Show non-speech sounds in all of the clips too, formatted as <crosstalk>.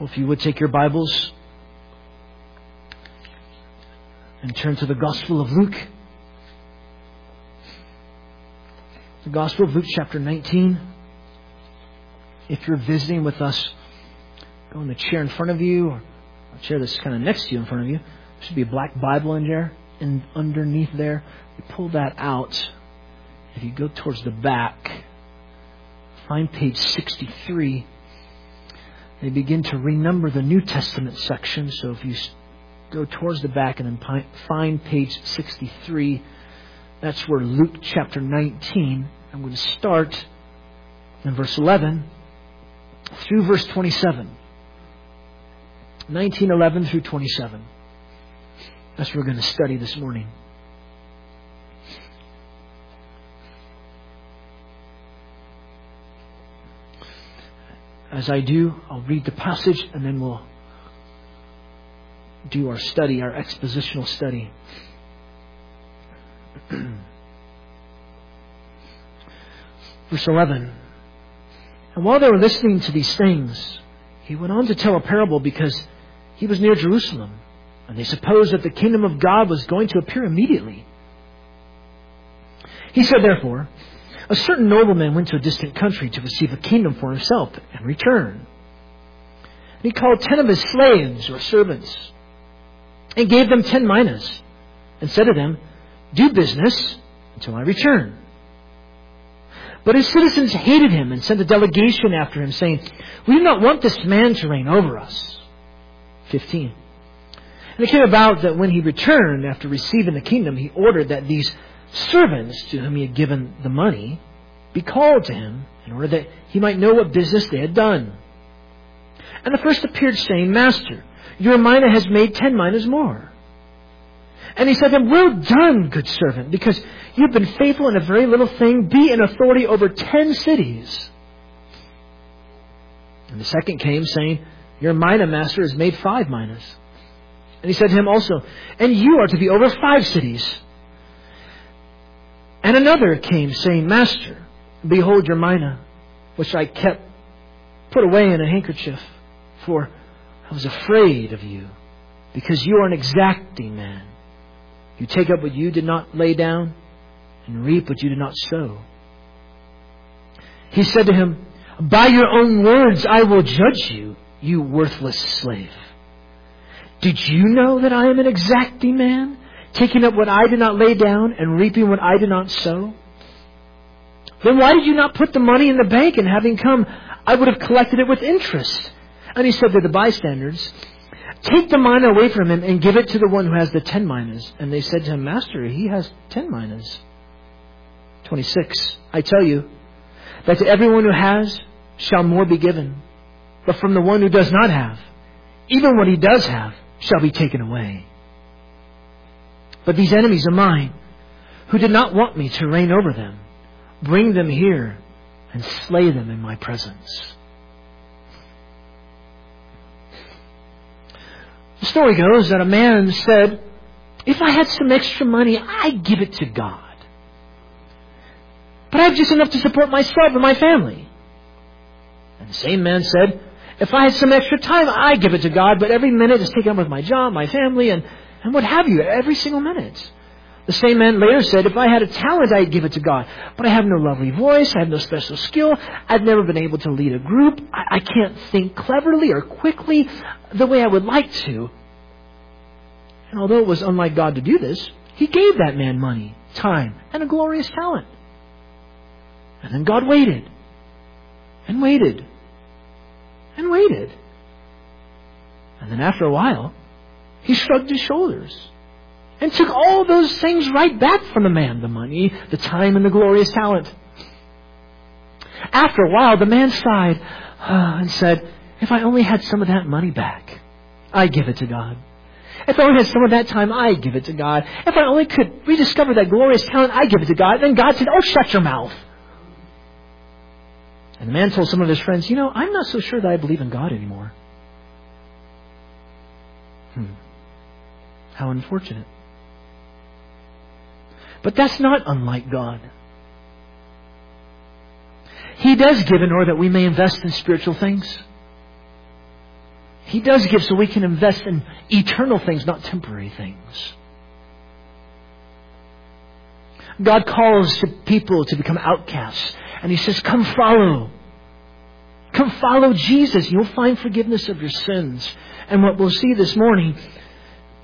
Well, if you would take your Bibles and turn to the Gospel of Luke. The Gospel of Luke, chapter 19. If you're visiting with us, go in the chair in front of you, or a chair that's kind of next to you in front of you. There should be a black Bible in there, and underneath there, you pull that out. If you go towards the back, find page 63 they begin to renumber the New Testament section. So if you go towards the back and then find page 63, that's where Luke chapter 19, I'm going to start in verse 11 through verse 27. 1911 through 27. That's what we're going to study this morning. As I do, I'll read the passage and then we'll do our study, our expositional study. <clears throat> Verse 11. And while they were listening to these things, he went on to tell a parable because he was near Jerusalem, and they supposed that the kingdom of God was going to appear immediately. He said, therefore, a certain nobleman went to a distant country to receive a kingdom for himself and return. And he called ten of his slaves or servants and gave them ten minas and said to them, Do business until I return. But his citizens hated him and sent a delegation after him, saying, We do not want this man to reign over us. 15. And it came about that when he returned after receiving the kingdom, he ordered that these servants to whom he had given the money be called to him in order that he might know what business they had done. And the first appeared saying, Master, your mina has made ten minas more. And he said to him, Well done, good servant, because you've been faithful in a very little thing. Be in authority over ten cities. And the second came saying, Your mina, master, has made five minas. And he said to him also, And you are to be over five cities. And another came, saying, Master, behold your mina, which I kept put away in a handkerchief, for I was afraid of you, because you are an exacting man. You take up what you did not lay down, and reap what you did not sow. He said to him, By your own words I will judge you, you worthless slave. Did you know that I am an exacting man? taking up what I did not lay down and reaping what I did not sow? Then why did you not put the money in the bank and having come, I would have collected it with interest? And he said to the bystanders, Take the mina away from him and give it to the one who has the ten minas. And they said to him, Master, he has ten minas. 26. I tell you that to everyone who has shall more be given. But from the one who does not have, even what he does have shall be taken away. But these enemies of mine, who did not want me to reign over them, bring them here and slay them in my presence. The story goes that a man said, If I had some extra money, I'd give it to God. But I have just enough to support myself and my family. And the same man said, If I had some extra time, I'd give it to God, but every minute is taken up with my job, my family, and and what have you every single minute. The same man later said, if I had a talent, I'd give it to God. But I have no lovely voice. I have no special skill. I've never been able to lead a group. I, I can't think cleverly or quickly the way I would like to. And although it was unlike God to do this, He gave that man money, time, and a glorious talent. And then God waited. And waited. And waited. And then after a while, he shrugged his shoulders and took all those things right back from the man the money, the time, and the glorious talent. After a while, the man sighed <sighs> and said, If I only had some of that money back, I'd give it to God. If I only had some of that time, I'd give it to God. If I only could rediscover that glorious talent, I'd give it to God. Then God said, Oh, shut your mouth. And the man told some of his friends, You know, I'm not so sure that I believe in God anymore. Hmm. How unfortunate. But that's not unlike God. He does give in order that we may invest in spiritual things. He does give so we can invest in eternal things, not temporary things. God calls to people to become outcasts. And He says, come follow. Come follow Jesus. You'll find forgiveness of your sins. And what we'll see this morning,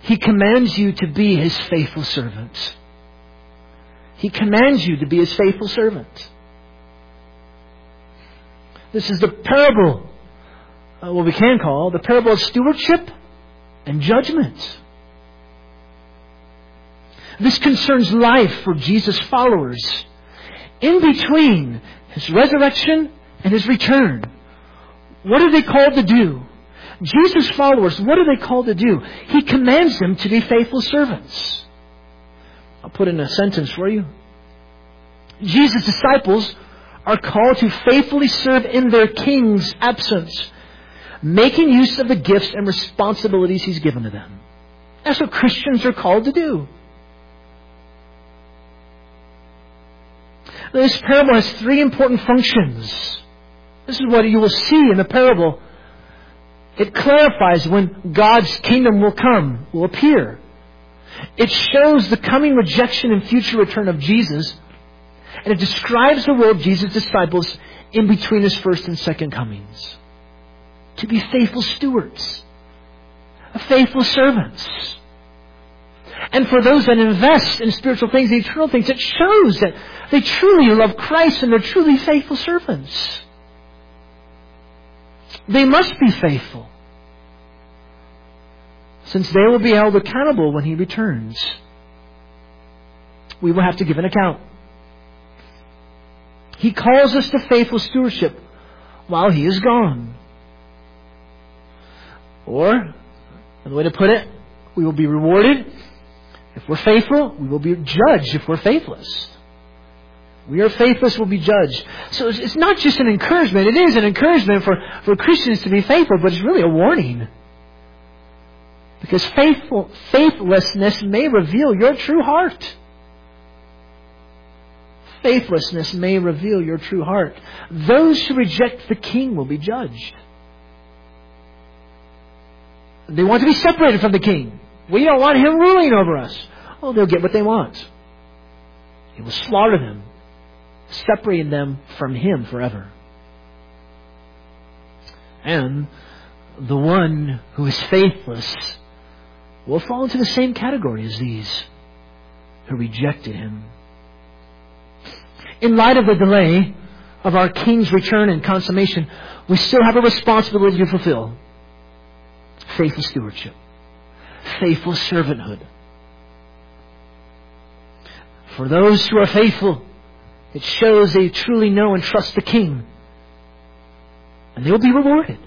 He commands you to be His faithful servant. He commands you to be His faithful servant. This is the parable, uh, what we can call the parable of stewardship and judgment. This concerns life for Jesus' followers in between his resurrection and his return. What are they called to do? Jesus' followers, what are they called to do? He commands them to be faithful servants. I'll put in a sentence for you. Jesus' disciples are called to faithfully serve in their king's absence, making use of the gifts and responsibilities he's given to them. That's what Christians are called to do. This parable has three important functions. This is what you will see in the parable. It clarifies when God's kingdom will come, will appear. It shows the coming rejection and future return of Jesus. And it describes the role of Jesus' disciples in between his first and second comings. To be faithful stewards, faithful servants. And for those that invest in spiritual things and eternal things, it shows that they truly love Christ and they're truly faithful servants. They must be faithful. Since they will be held accountable when He returns. We will have to give an account. He calls us to faithful stewardship while He is gone. Or, another way to put it, we will be rewarded if we're faithful, we will be judged if we're faithless. We are faithless, we'll be judged. So it's not just an encouragement. It is an encouragement for, for Christians to be faithful, but it's really a warning. Because faithful, faithlessness may reveal your true heart. Faithlessness may reveal your true heart. Those who reject the king will be judged. They want to be separated from the king. We don't want him ruling over us. Oh, they'll get what they want. He will slaughter them, separating them from him forever. And the one who is faithless will fall into the same category as these who rejected him. In light of the delay of our King's return and consummation, we still have a responsibility to fulfill faithful stewardship faithful servanthood. For those who are faithful, it shows they truly know and trust the King. And they will be rewarded.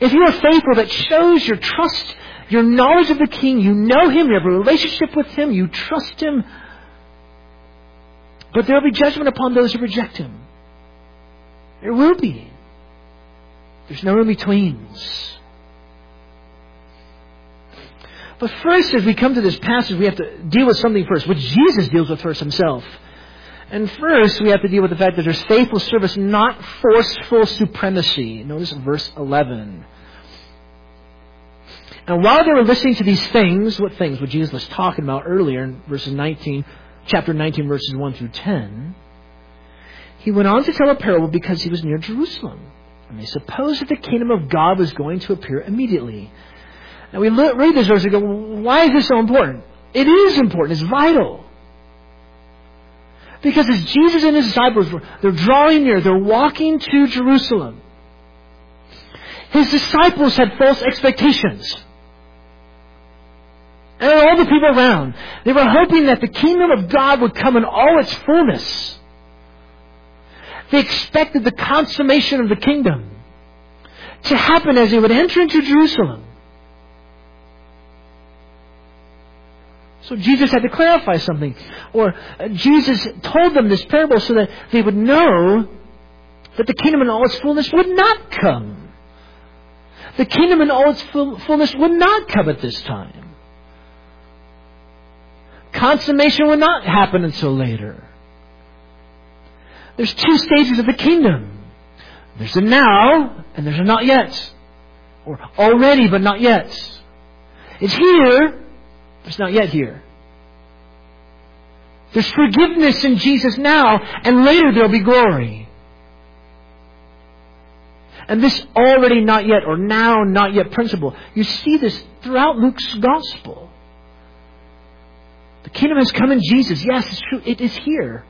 If you are faithful, that shows your trust, your knowledge of the King. You know Him, you have a relationship with Him, you trust Him. But there will be judgment upon those who reject Him. There will be. There's no in-betweens. But first, as we come to this passage, we have to deal with something first, which Jesus deals with first himself. And first, we have to deal with the fact that there's faithful service, not forceful supremacy. Notice verse 11. And while they were listening to these things, what things? What Jesus was talking about earlier in verses 19, chapter 19, verses 1 through 10, he went on to tell a parable because he was near Jerusalem. And they supposed that the kingdom of God was going to appear immediately. And we read this verse and go, why is this so important? It is important. It's vital. Because as Jesus and his disciples were, they're drawing near, they're walking to Jerusalem. His disciples had false expectations. And all the people around, they were hoping that the kingdom of God would come in all its fullness. They expected the consummation of the kingdom to happen as they would enter into Jerusalem. So Jesus had to clarify something. Or uh, Jesus told them this parable so that they would know that the kingdom in all its fullness would not come. The kingdom in all its fullness would not come at this time. Consummation would not happen until later. There's two stages of the kingdom. There's a now and there's a not yet. or already but not yet. It's here, but it's not yet here. There's forgiveness in Jesus now, and later there'll be glory. And this already not yet or now not yet principle, you see this throughout Luke's gospel. Kingdom has come in Jesus. Yes, it's true. It is here.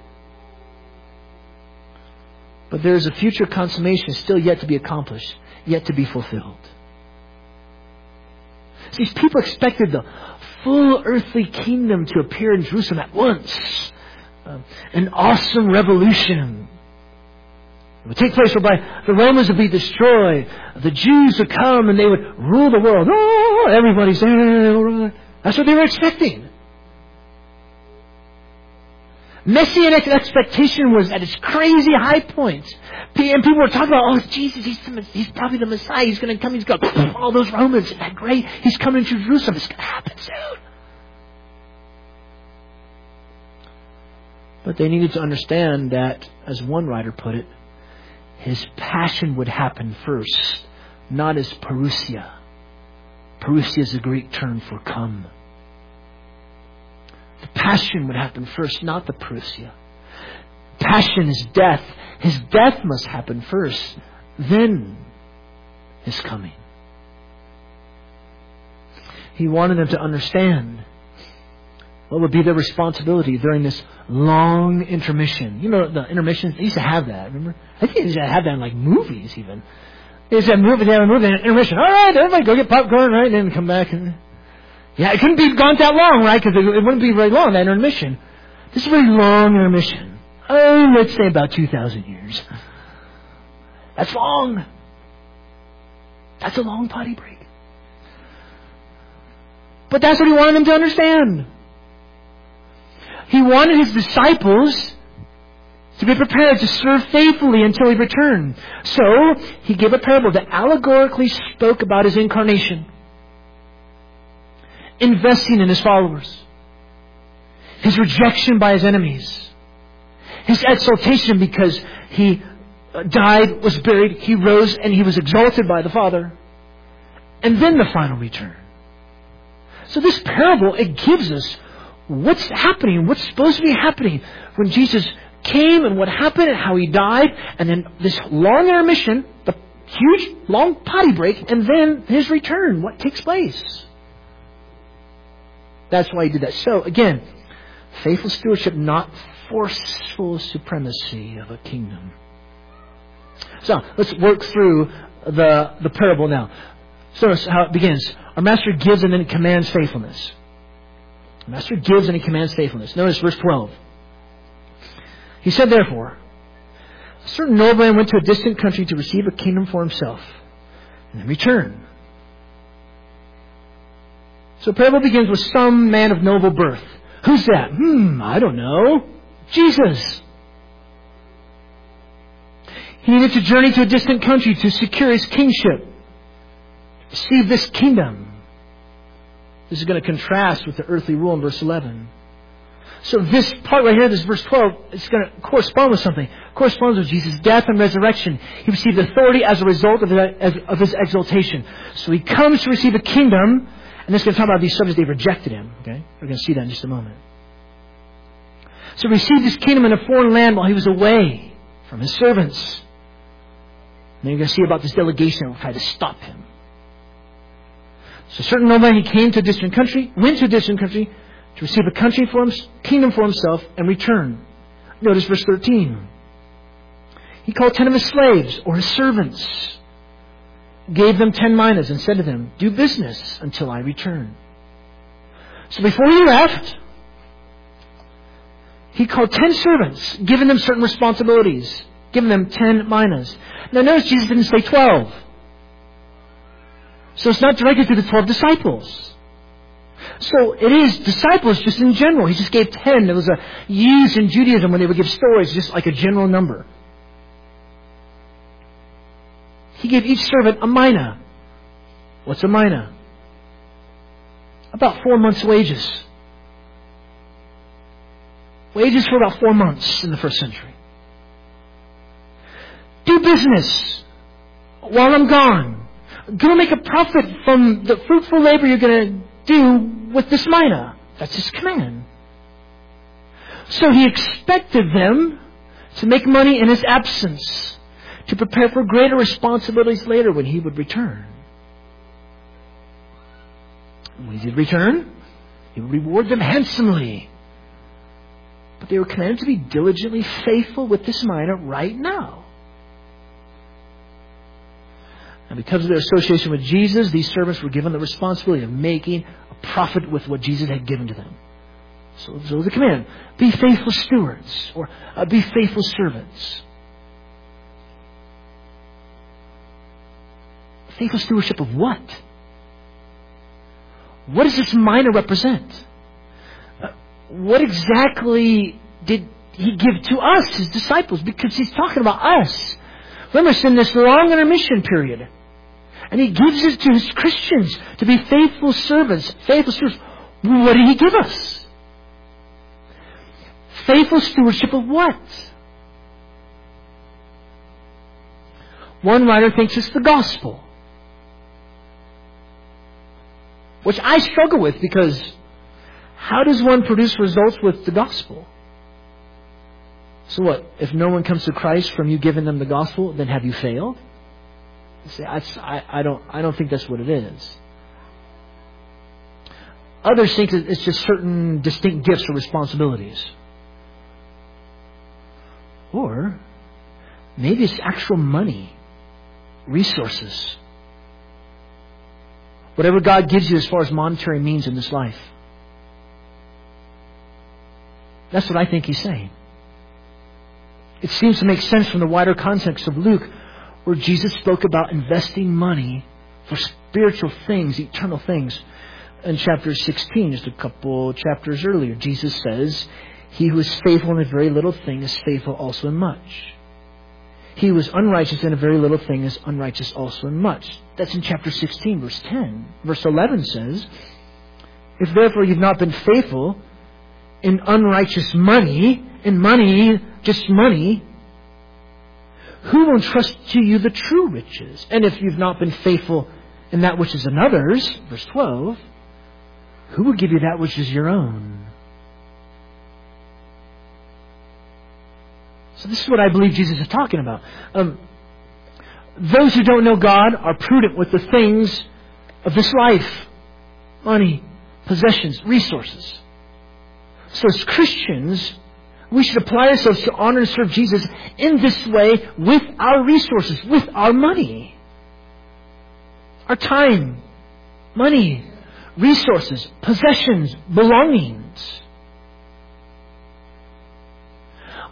But there is a future consummation still yet to be accomplished, yet to be fulfilled. These people expected the full earthly kingdom to appear in Jerusalem at once. Uh, an awesome revolution. It would take place whereby the Romans would be destroyed. The Jews would come and they would rule the world. Oh, everybody's there. That's what they were expecting. Messianic expectation was at its crazy high point. And people were talking about, oh, Jesus, he's, the, he's probably the Messiah. He's going to come. He's to <clears throat> all those Romans. Isn't that great? He's coming to Jerusalem. It's going to happen soon. But they needed to understand that, as one writer put it, his passion would happen first, not as parousia. Parousia is a Greek term for come. Passion would happen first, not the parousia. Passion is death. His death must happen first, then his coming. He wanted them to understand what would be their responsibility during this long intermission. You know, the intermissions, they used to have that, remember? I think they used to have that in like movies even. They used to have they have a movie, intermission. All right, everybody go get popcorn, right? And then come back and, yeah, it couldn't be gone that long, right? Because it, it wouldn't be very long, that intermission. This is a very long intermission. Oh, let's say about 2,000 years. That's long. That's a long potty break. But that's what he wanted them to understand. He wanted his disciples to be prepared to serve faithfully until he returned. So, he gave a parable that allegorically spoke about his incarnation, investing in his followers, his rejection by his enemies, his exaltation because he uh, died, was buried, he rose, and he was exalted by the Father, and then the final return. So this parable, it gives us what's happening, what's supposed to be happening when Jesus came and what happened and how he died, and then this long intermission, the huge long potty break, and then his return, what takes place. That's why he did that. So again, faithful stewardship, not forceful supremacy of a kingdom. So let's work through the, the parable now. So that's how it begins. Our master gives and then commands faithfulness. The master gives and he commands faithfulness. Notice verse 12. He said, therefore, a certain nobleman went to a distant country to receive a kingdom for himself and then return. So the parable begins with some man of noble birth. Who's that? Hmm, I don't know. Jesus. He needed to journey to a distant country to secure his kingship, receive this kingdom. This is going to contrast with the earthly rule in verse 11. So this part right here, this verse 12, it's going to correspond with something. It corresponds with Jesus' death and resurrection. He received authority as a result of his exaltation. So he comes to receive a kingdom, and this is going to talk about these subjects, they rejected him. Okay? We're going to see that in just a moment. So he received this kingdom in a foreign land while he was away from his servants. And then you're going to see about this delegation that will try to stop him. So a certain nobleman, he came to a distant country, went to a distant country to receive a country for him, kingdom for himself, and return. Notice verse 13. He called ten of his slaves, or his servants, gave them ten minas, and said to them, Do business until I return. So before he left, he called ten servants, giving them certain responsibilities, giving them ten minas. Now notice Jesus didn't say twelve. So it's not directed to the 12 disciples. So it is disciples just in general. He just gave 10. It was a used in Judaism when they would give stories, just like a general number. He gave each servant a mina. What's a mina? About four months' wages. Wages for about four months in the first century. Do business while I'm gone Go make a profit from the fruitful labor you're going to do with this mina. That's his command. So he expected them to make money in his absence, to prepare for greater responsibilities later when he would return. When he did return, he would reward them handsomely. But they were commanded to be diligently faithful with this mina right now. And because of their association with Jesus, these servants were given the responsibility of making a profit with what Jesus had given to them. So, so the command: be faithful stewards, or uh, be faithful servants. Faithful stewardship of what? What does this mina represent? Uh, what exactly did he give to us, his disciples? Because he's talking about us. Remember, it's in this long intermission period. And he gives it to his Christians to be faithful servants, faithful stewards. What did he give us? Faithful stewardship of what? One writer thinks it's the gospel. Which I struggle with because how does one produce results with the gospel? So what? If no one comes to Christ from you giving them the gospel, then have you failed? See, I, I, don't, I don't think that's what it is. Others think it's just certain distinct gifts or responsibilities. Or maybe it's actual money, resources. Whatever God gives you as far as monetary means in this life. That's what I think he's saying. It seems to make sense from the wider context of Luke, where Jesus spoke about investing money for spiritual things, eternal things. In chapter 16, just a couple chapters earlier, Jesus says, He who is faithful in a very little thing is faithful also in much. He was unrighteous in a very little thing is unrighteous also in much. That's in chapter 16, verse 10. Verse 11 says, If therefore you've not been faithful in unrighteous money, in money, just money, who will entrust to you the true riches? And if you've not been faithful in that which is another's, verse 12, who will give you that which is your own? So this is what I believe Jesus is talking about. Um, those who don't know God are prudent with the things of this life money, possessions, resources. So as Christians, we should apply ourselves to honor and serve Jesus in this way with our resources, with our money, our time, money, resources, possessions, belongings.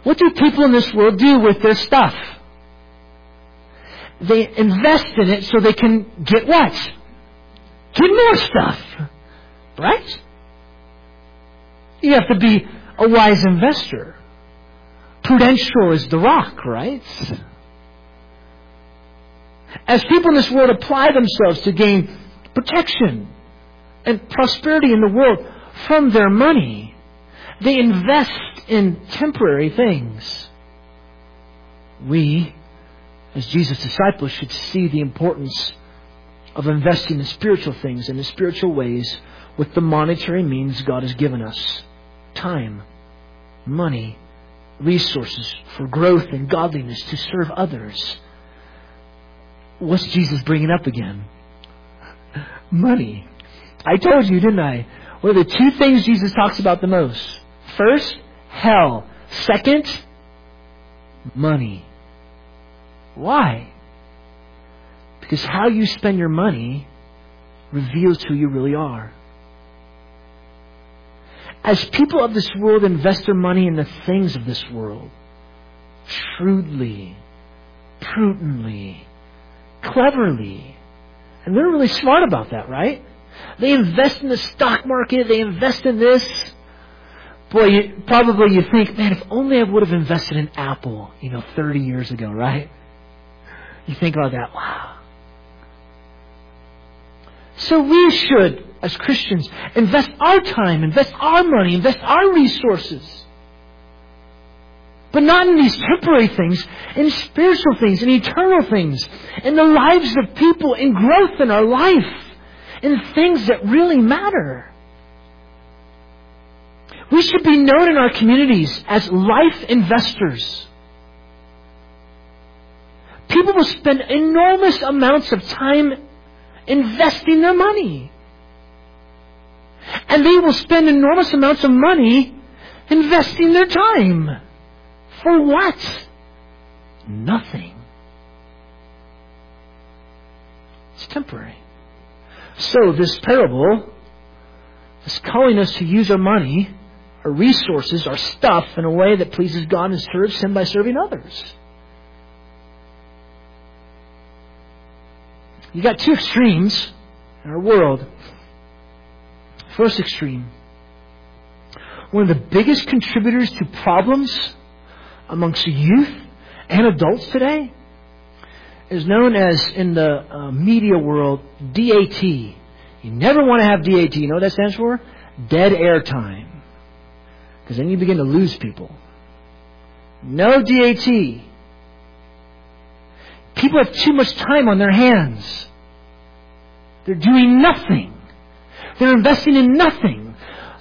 What do people in this world do with their stuff? They invest in it so they can get what? Get more stuff. Right? You have to be a wise investor. Prudential is the rock, right? As people in this world apply themselves to gain protection and prosperity in the world from their money, they invest in temporary things. We, as Jesus' disciples, should see the importance of investing in spiritual things and in spiritual ways with the monetary means God has given us time, money, resources for growth and godliness to serve others. What's Jesus bringing up again? <laughs> Money. I told you, didn't I? What are the two things Jesus talks about the most? First, hell. Second, money. Why? Because how you spend your money reveals who you really are. As people of this world invest their money in the things of this world, shrewdly, prudently, cleverly, and they're really smart about that, right? They invest in the stock market, they invest in this. Boy, you, probably you think, man, if only I would have invested in Apple, you know, 30 years ago, right? You think about that, wow. So we should as Christians, invest our time, invest our money, invest our resources But not in these temporary things, in spiritual things, in eternal things, in the lives of people, in growth in our life, in things that really matter. We should be known in our communities as life investors. People will spend enormous amounts of time investing their money. And they will spend enormous amounts of money investing their time. For what? Nothing. It's temporary. So this parable is calling us to use our money, our resources, our stuff in a way that pleases God and serves Him by serving others. You got two extremes in our world. First extreme. One of the biggest contributors to problems amongst youth and adults today is known as, in the uh, media world, DAT. You never want to have DAT. You know what that stands for? Dead air time. Because then you begin to lose people. No DAT. People have too much time on their hands. They're doing nothing. They're investing in nothing.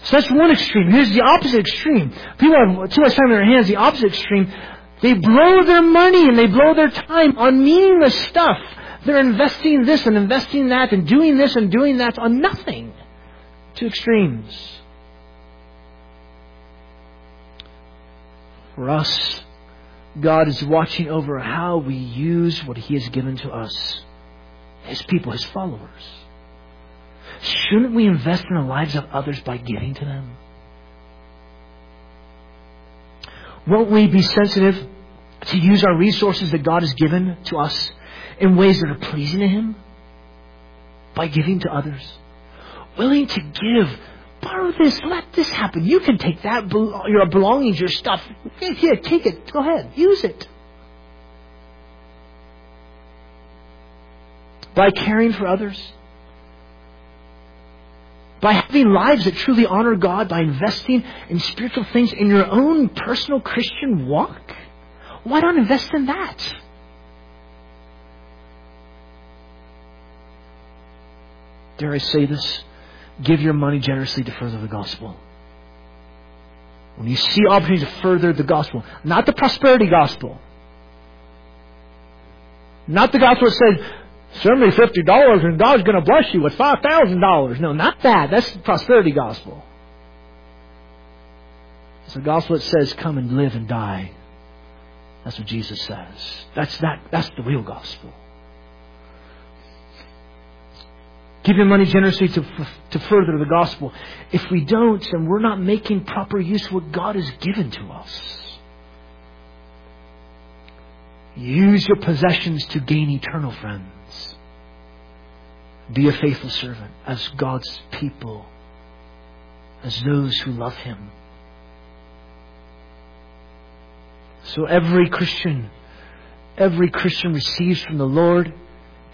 So that's one extreme. Here's the opposite extreme. People have too much time on their hands. The opposite extreme. They blow their money and they blow their time on meaningless stuff. They're investing this and investing that and doing this and doing that on nothing. Two extremes. For us, God is watching over how we use what He has given to us, His people, His followers. Shouldn't we invest in the lives of others by giving to them? Won't we be sensitive to use our resources that God has given to us in ways that are pleasing to Him? By giving to others. Willing to give. Borrow this. Let this happen. You can take that, your belongings, your stuff. Here, take it. Go ahead. Use it. By caring for others by having lives that truly honor God, by investing in spiritual things in your own personal Christian walk? Why not invest in that? Dare I say this? Give your money generously to further the gospel. When you see opportunity to further the gospel, not the prosperity gospel, not the gospel that says, Send me fifty dollars and God's going to bless you with five thousand dollars. No, not that. That's the prosperity gospel. It's the gospel that says, "Come and live and die." That's what Jesus says. That's that. That's the real gospel. Give your money generously to, to further the gospel. If we don't, then we're not making proper use of what God has given to us. Use your possessions to gain eternal friends. Be a faithful servant as God's people, as those who love Him. So every Christian, every Christian receives from the Lord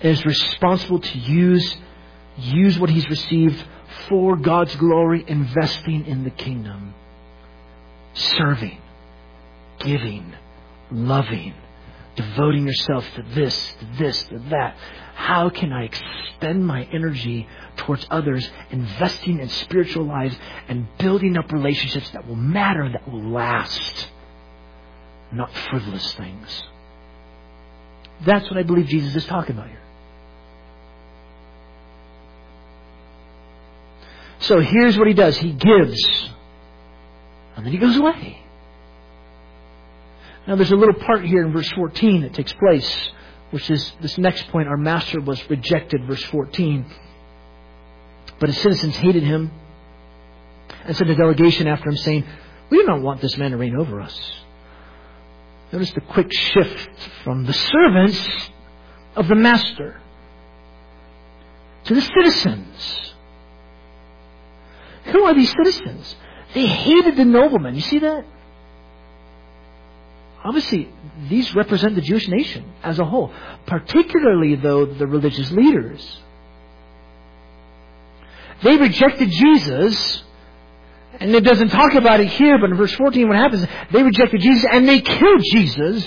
is responsible to use, use what he's received for God's glory, investing in the kingdom, serving, giving, loving, devoting yourself to this, to this, to that. How can I expend my energy towards others, investing in spiritual lives and building up relationships that will matter, that will last, not frivolous things? That's what I believe Jesus is talking about here. So here's what he does. He gives. And then he goes away. Now there's a little part here in verse 14 that takes place which is this next point. Our master was rejected, verse 14. But his citizens hated him and sent a delegation after him saying, We do not want this man to reign over us. Notice the quick shift from the servants of the master to the citizens. Who are these citizens? They hated the noblemen. You see that? Obviously, these represent the Jewish nation as a whole, particularly, though, the religious leaders. They rejected Jesus And it doesn't talk about it here, but in verse 14, what happens? They rejected Jesus and they killed Jesus.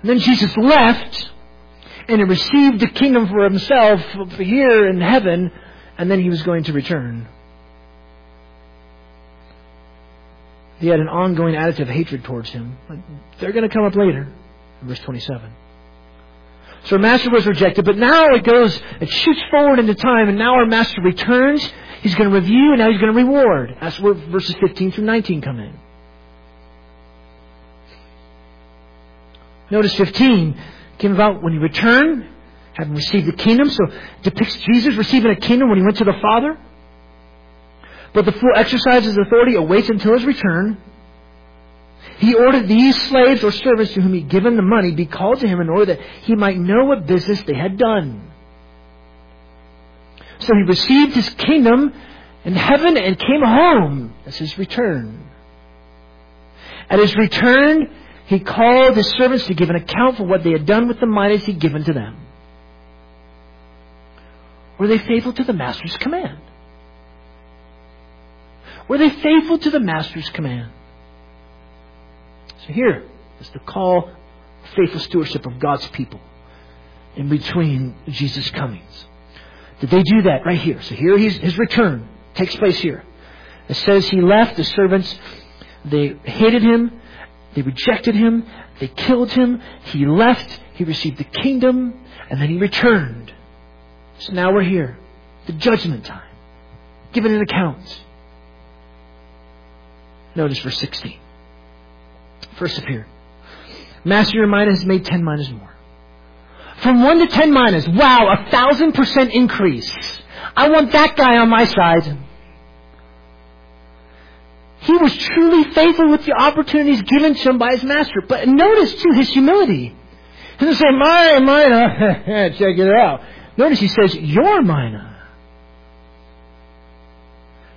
And then Jesus left and he received the kingdom for himself here in heaven, and then he was going to return. He had an ongoing attitude of hatred towards him. They're going to come up later, verse 27. So our master was rejected, but now it goes, it shoots forward into time, and now our master returns. He's going to review, and now he's going to reward. That's where verses 15 through 19 come in. Notice 15 came about when he returned, having received the kingdom. So depicts Jesus receiving a kingdom when he went to the Father. But the full exercise of his authority awaits until his return. He ordered these slaves or servants to whom he had given the money be called to him in order that he might know what business they had done. So he received his kingdom in heaven and came home as his return. At his return, he called his servants to give an account for what they had done with the minas he'd given to them. Were they faithful to the master's command? Were they faithful to the master's command? So here is the call, faithful stewardship of God's people in between Jesus' comings. Did they do that right here? So here he's, his return takes place here. It says he left the servants. They hated him. They rejected him. They killed him. He left. He received the kingdom. And then he returned. So now we're here. The judgment time. Giving an account. Notice verse 16. First appeared. Master, your has made 10 minas more. From 1 to 10 minas. Wow, a thousand percent increase. I want that guy on my side. He was truly faithful with the opportunities given to him by his master. But notice too his humility. He doesn't say, mine, mine, <laughs> check it out. Notice he says, your mina.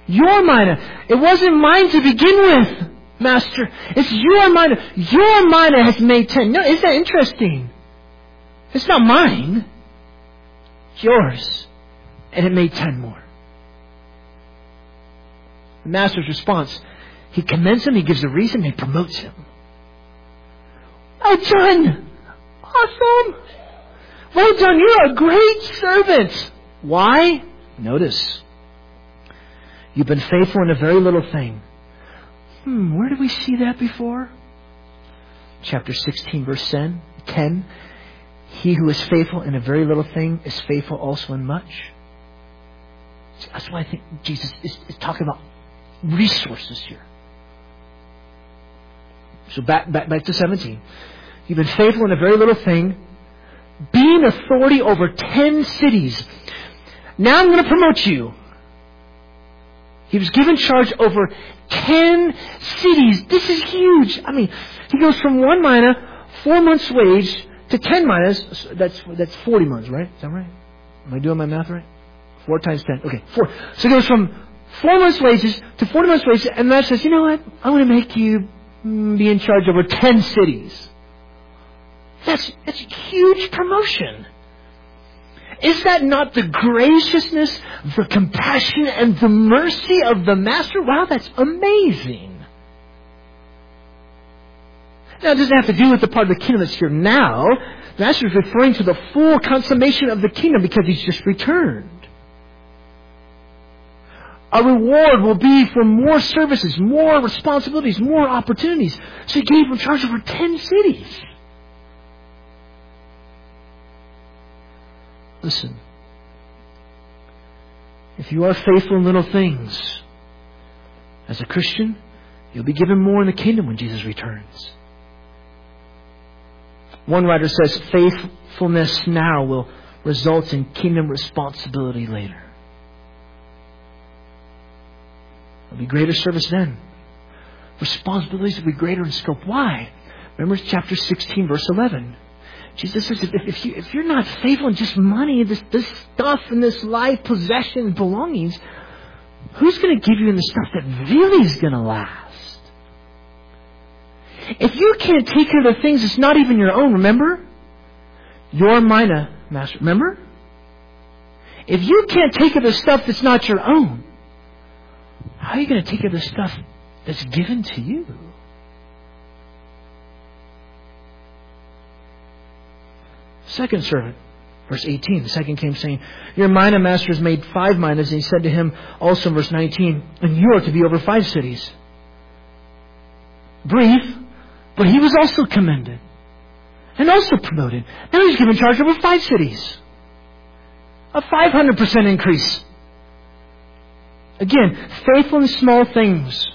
Your mina. It wasn't mine to begin with, master. It's your mina. Your mina has made ten. No, isn't that interesting? It's not mine. It's yours. And it made ten more. The master's response he commends him, he gives a reason, he promotes him. Well done! Awesome! Well done, you're a great servant! Why? Notice. You've been faithful in a very little thing. Hmm, where did we see that before? Chapter 16, verse 10. He who is faithful in a very little thing is faithful also in much. That's why I think Jesus is, is talking about resources here. So back, back, back to 17. You've been faithful in a very little thing, being authority over 10 cities. Now I'm going to promote you. He was given charge over 10 cities. This is huge. I mean, he goes from one mina, four months' wage, to 10 minas. That's, that's 40 months, right? Is that right? Am I doing my math right? Four times 10. Okay, four. So he goes from four months' wages to 40 months' wages, and that says, you know what? I'm going to make you mm, be in charge over 10 cities. That's, that's a huge promotion. Is that not the graciousness, the compassion, and the mercy of the Master? Wow, that's amazing. Now, it doesn't have to do with the part of the kingdom that's here now. The Master is referring to the full consummation of the kingdom because he's just returned. A reward will be for more services, more responsibilities, more opportunities. So he gave him charge over 10 cities. Listen. If you are faithful in little things, as a Christian, you'll be given more in the kingdom when Jesus returns. One writer says faithfulness now will result in kingdom responsibility later. There'll be greater service then. Responsibilities will be greater in scope. Why? Remember chapter 16, verse 11. Jesus says, if, you, if you're not faithful in just money, this, this stuff and this life, possessions, belongings, who's going to give you in the stuff that really is going to last? If you can't take care of the things that's not even your own, remember? Your mina, uh, master. Remember? If you can't take care of the stuff that's not your own, how are you going to take care of the stuff that's given to you? Second servant, verse 18. The second came saying, Your mina master has made five minas. And he said to him also in verse 19, And you are to be over five cities. Brief, but he was also commended and also promoted. Now he's given charge over five cities. A 500% increase. Again, faithful in small things.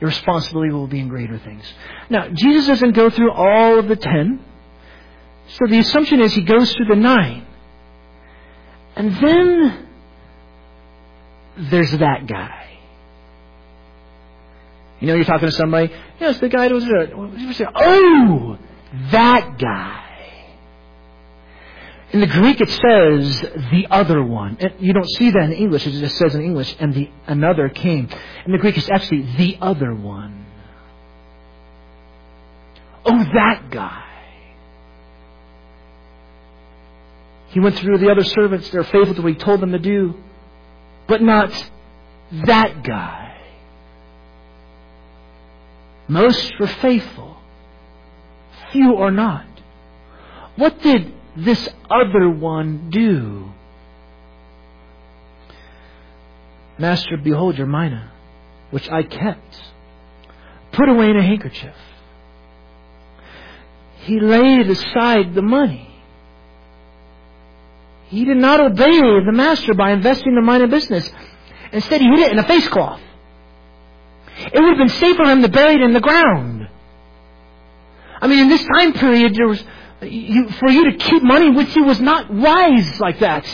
Your responsibility will be in greater things. Now, Jesus doesn't go through all of the ten. So the assumption is he goes through the nine. And then there's that guy. You know, you're talking to somebody. Yes, the guy was there. Oh, that guy. In the Greek, it says the other one. You don't see that in English. It just says in English, and the another came. In the Greek, it's actually the other one. Oh, that guy. He went through the other servants. They're faithful to what he told them to do, but not that guy. Most were faithful, few are not. What did this other one do? Master, behold your mina, which I kept. Put away in a handkerchief. He laid aside the money. He did not obey the master by investing the mina business. Instead, he hid it in a face cloth. It would have been safer for him to bury it in the ground. I mean, in this time period, there was you, for you to keep money with you was not wise like that.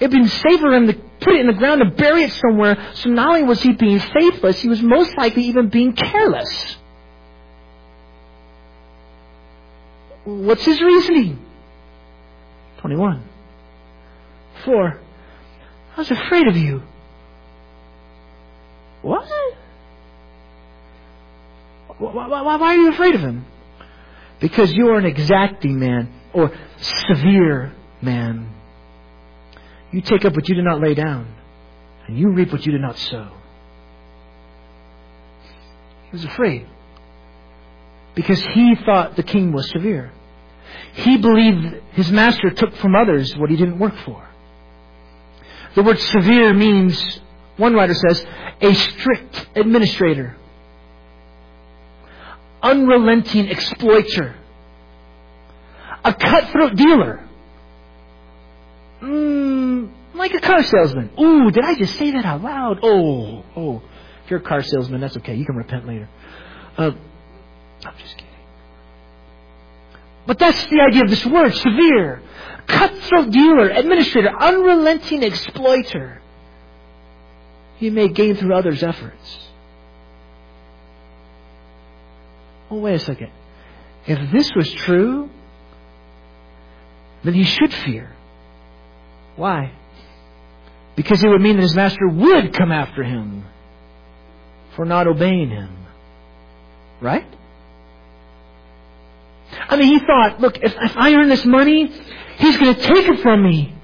It'd been safer for him to put it in the ground and bury it somewhere. So not only was he being faithless, he was most likely even being careless. What's his reasoning? 21. 4. I was afraid of you. What? Why, why, why are you afraid of him? Because you are an exacting man or severe man. You take up what you did not lay down, and you reap what you did not sow. He was afraid because he thought the king was severe. He believed his master took from others what he didn't work for. The word severe means, one writer says, a strict administrator unrelenting exploiter, a cutthroat dealer, mm, like a car salesman. Ooh, did I just say that out loud? Oh, oh. If you're a car salesman, that's okay. You can repent later. Uh, I'm just kidding. But that's the idea of this word, severe. Cutthroat dealer, administrator, unrelenting exploiter. He may gain through others' efforts. oh, wait a second. If this was true, then he should fear. Why? Because it would mean that his master would come after him for not obeying him. Right? I mean, he thought, look, if, if I earn this money, he's going to take it from me.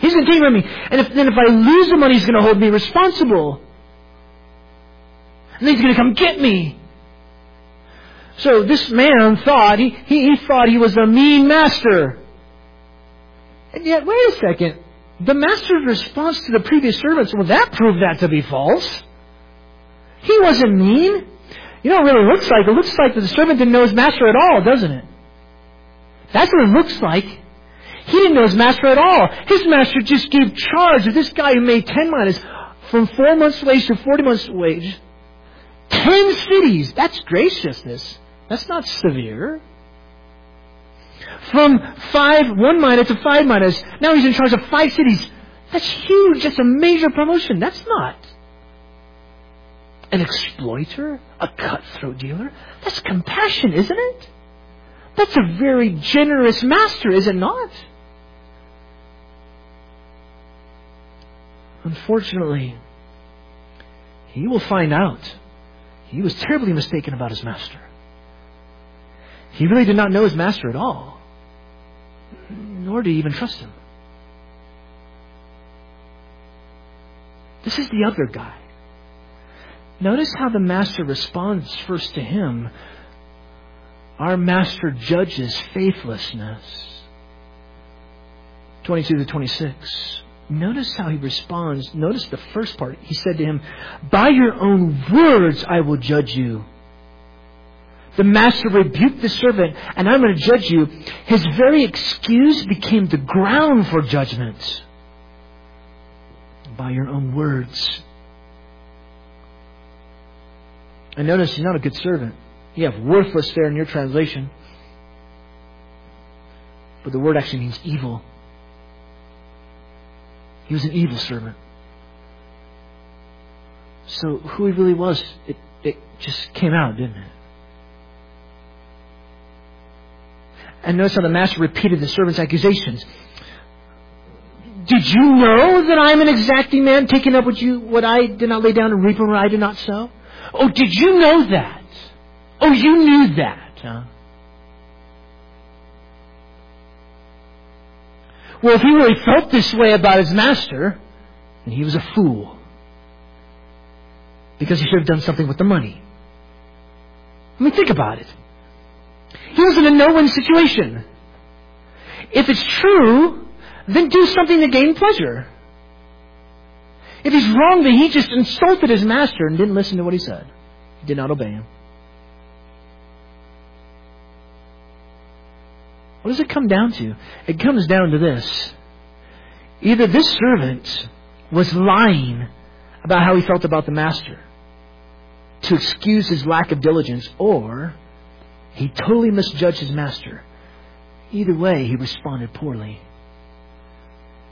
He's going to take it from me. And if, then if I lose the money, he's going to hold me responsible. And then he's going to come get me. So this man thought, he, he, he thought he was a mean master. And yet, wait a second. The master's response to the previous servants, well, that proved that to be false. He wasn't mean. You know what it really looks like? It looks like the servant didn't know his master at all, doesn't it? That's what it looks like. He didn't know his master at all. His master just gave charge of this guy who made 10 minas from 4 months' wage to 40 months' wage. 10 cities. That's graciousness. That's not severe. From five, one mina to five minas, now he's in charge of five cities. That's huge. That's a major promotion. That's not an exploiter, a cutthroat dealer. That's compassion, isn't it? That's a very generous master, is it not? Unfortunately, he will find out he was terribly mistaken about his master. He really did not know his master at all, nor did he even trust him. This is the other guy. Notice how the master responds first to him. Our master judges faithlessness. 22 to 26. Notice how he responds. Notice the first part. He said to him, By your own words I will judge you. The master rebuked the servant, and I'm going to judge you. His very excuse became the ground for judgment. By your own words. And notice he's not a good servant. You have worthless there in your translation. But the word actually means evil. He was an evil servant. So who he really was, it, it just came out, didn't it? And notice how the master repeated the servant's accusations. Did you know that I am an exacting man, taking up what you what I did not lay down and reaping what I did not sow? Oh, did you know that? Oh, you knew that, huh? Well, if he really felt this way about his master, then he was a fool. Because he should have done something with the money. I mean, think about it. He was in a no-win situation. If it's true, then do something to gain pleasure. If he's wrong, then he just insulted his master and didn't listen to what he said. He did not obey him. What does it come down to? It comes down to this. Either this servant was lying about how he felt about the master to excuse his lack of diligence, or he totally misjudged his master. Either way, he responded poorly.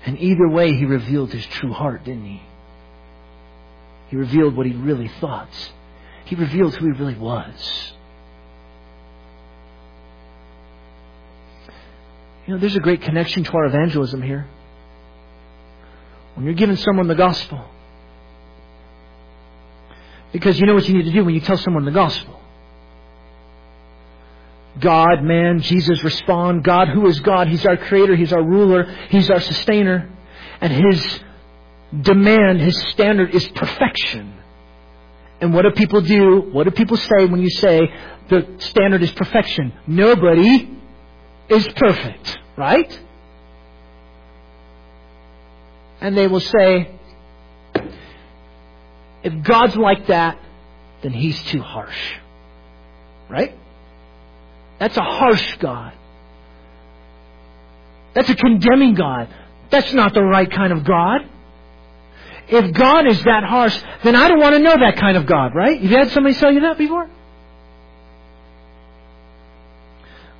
And either way, he revealed his true heart, didn't he? He revealed what he really thought. He revealed who he really was. You know, there's a great connection to our evangelism here. When you're giving someone the gospel, because you know what you need to do when you tell someone the gospel. God, man, Jesus respond. God, who is God? He's our creator. He's our ruler. He's our sustainer. And His demand, His standard is perfection. And what do people do? What do people say when you say the standard is perfection? Nobody is perfect, right? And they will say, if God's like that, then He's too harsh. Right? That's a harsh God. That's a condemning God. That's not the right kind of God. If God is that harsh, then I don't want to know that kind of God, right? Have you had somebody tell you that before?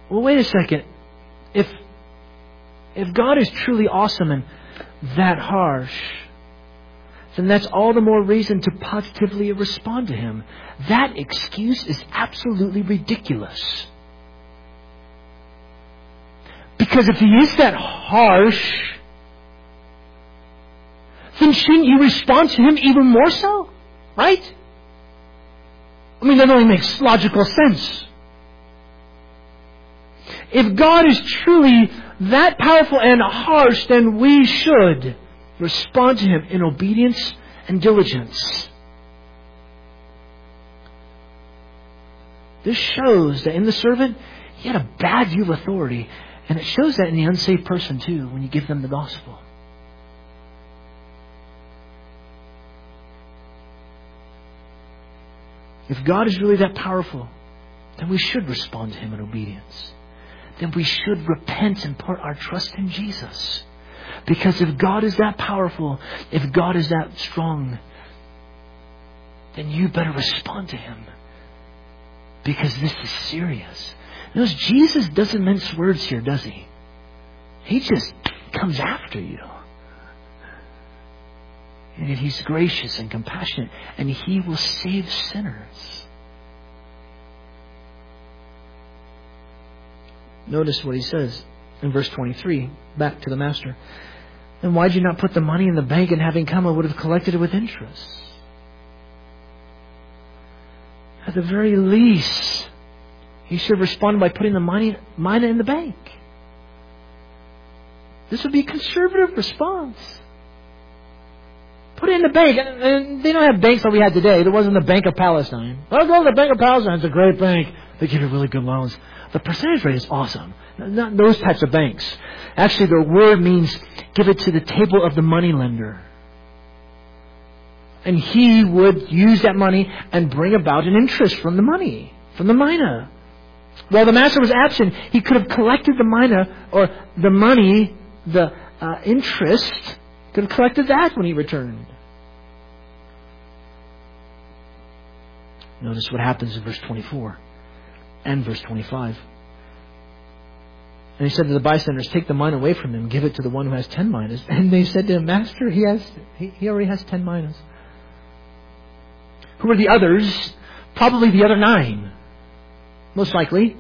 Well, wait a second if if God is truly awesome and that harsh, then that's all the more reason to positively respond to him. That excuse is absolutely ridiculous. Because if he is that harsh, then shouldn't you respond to him even more so? Right? I mean, that only makes logical sense. If God is truly that powerful and harsh, then we should respond to Him in obedience and diligence. This shows that in the servant, he had a bad view of authority. And it shows that in the unsaved person too, when you give them the gospel. If God is really that powerful, then we should respond to Him in obedience then we should repent and put our trust in Jesus. Because if God is that powerful, if God is that strong, then you better respond to Him. Because this is serious. Notice Jesus doesn't mince words here, does He? He just comes after you. And He's gracious and compassionate, and He will save sinners. Notice what he says in verse 23, back to the master. Then why did you not put the money in the bank and having come I would have collected it with interest? At the very least, he should have responded by putting the money, money in the bank. This would be a conservative response. Put it in the bank. And, they don't have banks like we had today. There wasn't the Bank of Palestine. I'll go to the Bank of Palestine. It's a great bank. They give you really good loans. The percentage rate is awesome. Not those types of banks. Actually, the word means give it to the table of the money lender. And he would use that money and bring about an interest from the money, from the mina. While the master was absent, he could have collected the mina or the money, the uh, interest, could have collected that when he returned. Notice what happens in verse 24 and verse 25. And he said to the bystanders, Take the mina away from him, give it to the one who has ten minas. <laughs> And they said to him, Master, he has he, he already has ten minas. Who are the others? Probably the other nine. Most likely.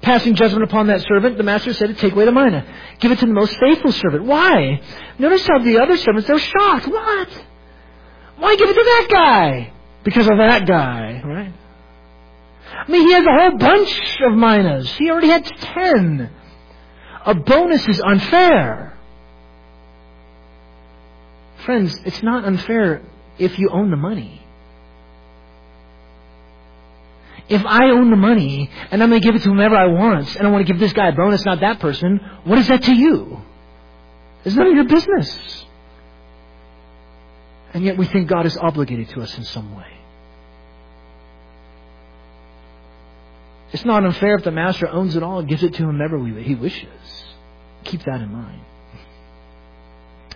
Passing judgment upon that servant, the master said take away the mina. Give it to the most faithful servant. Why? Notice how the other servants, they're shocked. What? Why give it to that guy? Because of that guy, right? I mean, he has a whole bunch of minas. He already had ten. A bonus is unfair. Friends, it's not unfair if you own the money. If I own the money and I'm going to give it to whomever I want and I want to give this guy a bonus, not that person, what is that to you? It's none of your business. And yet we think God is obligated to us in some way. It's not unfair if the master owns it all and gives it to whomever he wishes. Keep that in mind.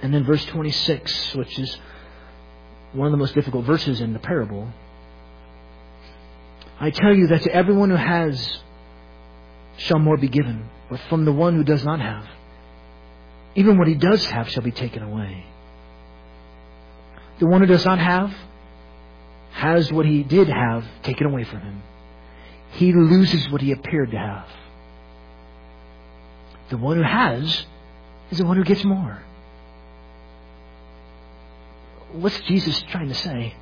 And then verse 26, which is one of the most difficult verses in the parable. I tell you that to everyone who has shall more be given, but from the one who does not have, even what he does have shall be taken away. The one who does not have has what he did have taken away from him. He loses what he appeared to have. The one who has is the one who gets more. What's Jesus trying to say?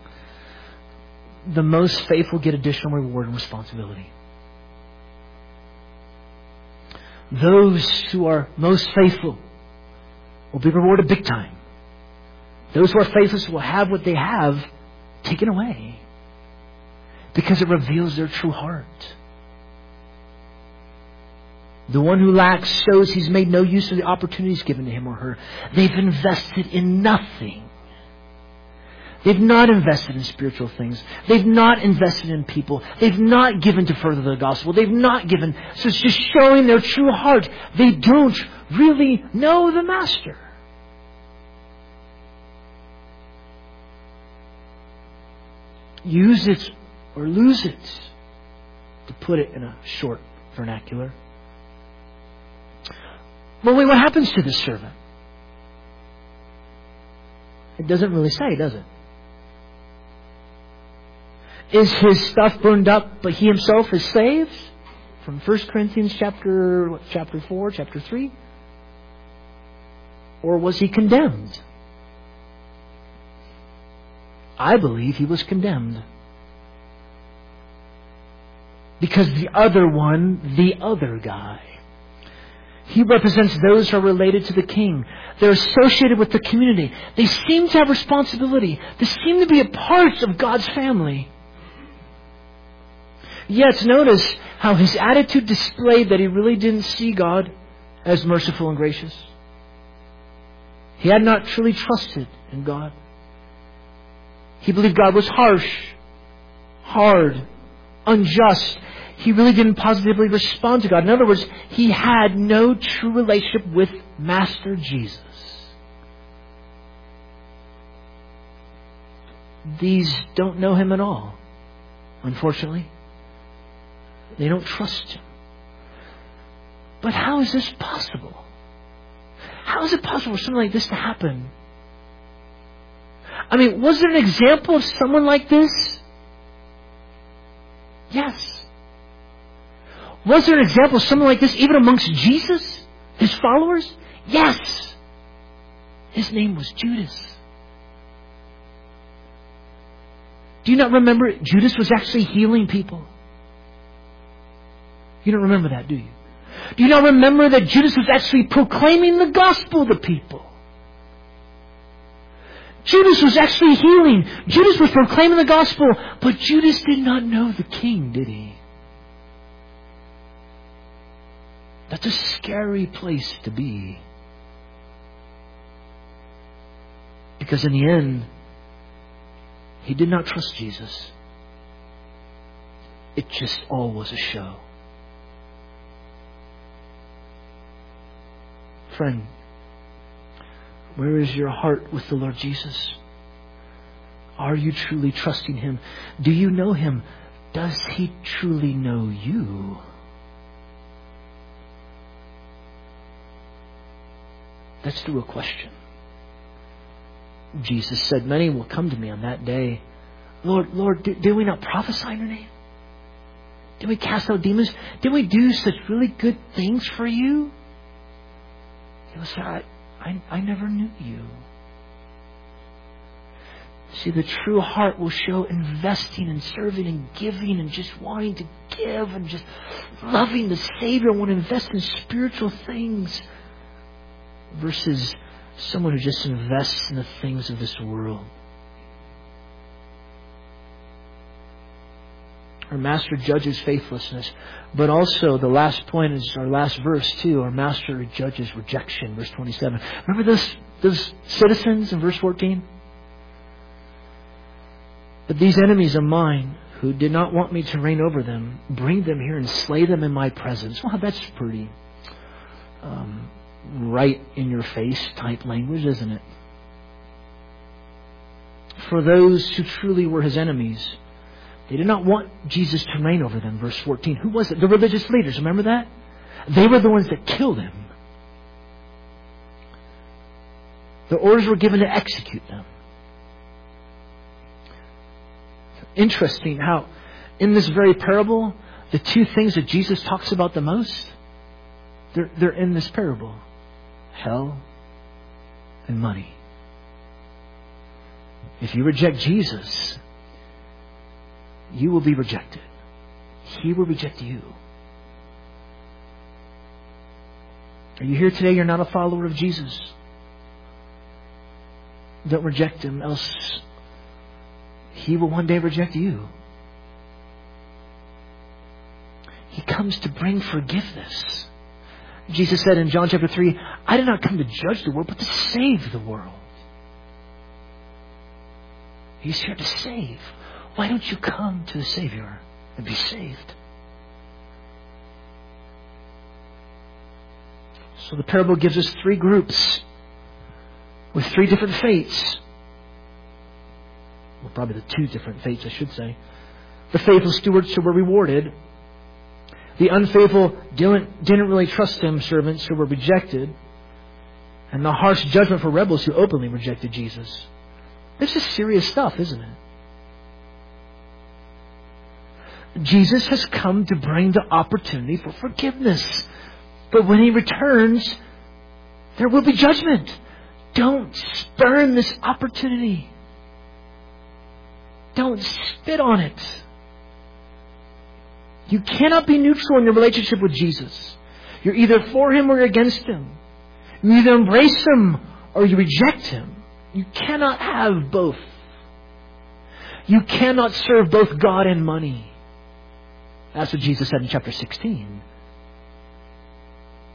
The most faithful get additional reward and responsibility. Those who are most faithful will be rewarded big time. Those who are faithless will have what they have taken away because it reveals their true heart. The one who lacks shows he's made no use of the opportunities given to him or her. They've invested in nothing. They've not invested in spiritual things. They've not invested in people. They've not given to further the gospel. They've not given. So it's just showing their true heart. They don't really know the Master. Use it or lose it, to put it in a short vernacular. Well, wait, what happens to this servant? It doesn't really say, does it? Is his stuff burned up, but he himself is saved? From 1 Corinthians chapter what, chapter 4, chapter 3? Or was he condemned? I believe he was condemned. Because the other one, the other guy, he represents those who are related to the king. They're associated with the community. They seem to have responsibility. They seem to be a part of God's family. Yet notice how his attitude displayed that he really didn't see God as merciful and gracious. He had not truly trusted in God. He believed God was harsh, hard, unjust. He really didn't positively respond to God. In other words, he had no true relationship with Master Jesus. These don't know him at all, unfortunately. They don't trust him. But how is this possible? How is it possible for something like this to happen? I mean, was there an example of someone like this? Yes. Was there an example of someone like this even amongst Jesus, his followers? Yes. His name was Judas. Do you not remember Judas was actually healing people? You don't remember that, do you? Do you not remember that Judas was actually proclaiming the gospel to people? Judas was actually healing. Judas was proclaiming the gospel, but Judas did not know the king, did he? That's a scary place to be. Because in the end, he did not trust Jesus. It just all was a show. Friend, where is your heart with the Lord Jesus? Are you truly trusting Him? Do you know Him? Does He truly know you? That's the real question. Jesus said, Many will come to me on that day. Lord, Lord, did, did we not prophesy in your name? Did we cast out demons? Did we do such really good things for you? He will say, I, I, I never knew you. See, the true heart will show investing and serving and giving and just wanting to give and just loving the Savior and want to invest in spiritual things versus someone who just invests in the things of this world. Our master judges faithlessness. But also, the last point is our last verse, too. Our master judges rejection, verse 27. Remember those, those citizens in verse 14? But these enemies of mine, who did not want me to reign over them, bring them here and slay them in my presence. Well, that's pretty um, right in your face type language, isn't it? For those who truly were his enemies, they did not want Jesus to reign over them. Verse 14. Who was it? The religious leaders. Remember that? They were the ones that killed him. The orders were given to execute them. Interesting how, in this very parable, the two things that Jesus talks about the most, they're, they're in this parable hell and money. If you reject Jesus, you will be rejected. He will reject you. Are you here today? You're not a follower of Jesus. Don't reject him, else he will one day reject you. He comes to bring forgiveness. Jesus said in John chapter 3, I did not come to judge the world, but to save the world. He's here to save. Why don't you come to the Savior and be saved? So the parable gives us three groups with three different fates. Well, probably the two different fates, I should say. The faithful stewards who were rewarded. The unfaithful didn't, didn't really trust him servants who were rejected. And the harsh judgment for rebels who openly rejected Jesus. This is serious stuff, isn't it? Jesus has come to bring the opportunity for forgiveness. But when he returns, there will be judgment. Don't spurn this opportunity. Don't spit on it. You cannot be neutral in your relationship with Jesus. You're either for him or against him. You either embrace him or you reject him. You cannot have both. You cannot serve both God and money. That's what Jesus said in chapter 16.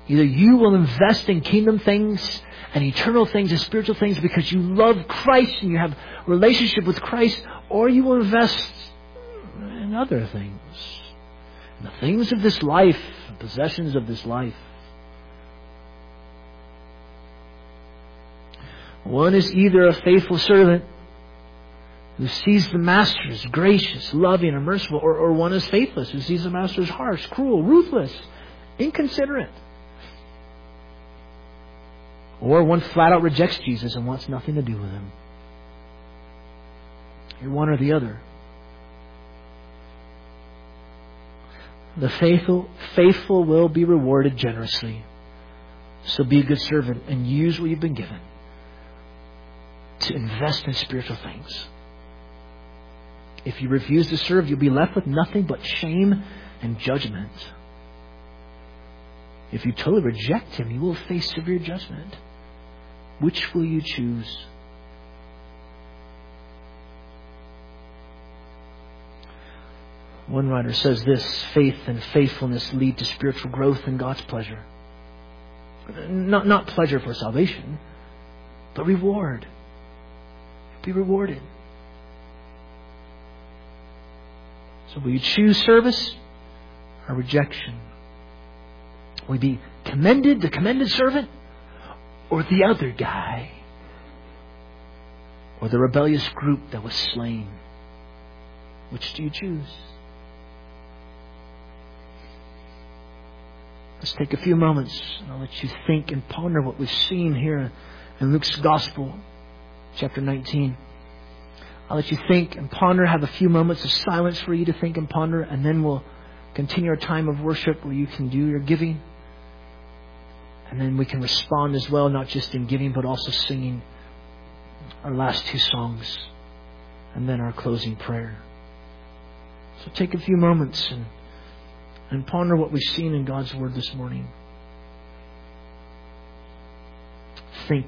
Either you will invest in kingdom things and eternal things and spiritual things because you love Christ and you have relationship with Christ, or you will invest in other things. The things of this life, the possessions of this life. One is either a faithful servant who sees the master as gracious, loving, and merciful, or, or one is faithless, who sees the master as harsh, cruel, ruthless, inconsiderate. Or one flat out rejects Jesus and wants nothing to do with him. You're one or the other. The faithful, faithful will be rewarded generously. So be a good servant and use what you've been given to invest in spiritual things. If you refuse to serve, you'll be left with nothing but shame and judgment. If you totally reject Him, you will face severe judgment. Which will you choose? One writer says this faith and faithfulness lead to spiritual growth and God's pleasure. Not, not pleasure for salvation, but reward. Be rewarded. So will you choose service or rejection? Will you be commended, the commended servant, or the other guy? Or the rebellious group that was slain? Which do you choose? Let's take a few moments and I'll let you think and ponder what we've seen here in Luke's Gospel, chapter 19. I'll let you think and ponder, have a few moments of silence for you to think and ponder, and then we'll continue our time of worship where you can do your giving. And then we can respond as well, not just in giving, but also singing our last two songs and then our closing prayer. So take a few moments and, and ponder what we've seen in God's Word this morning. Think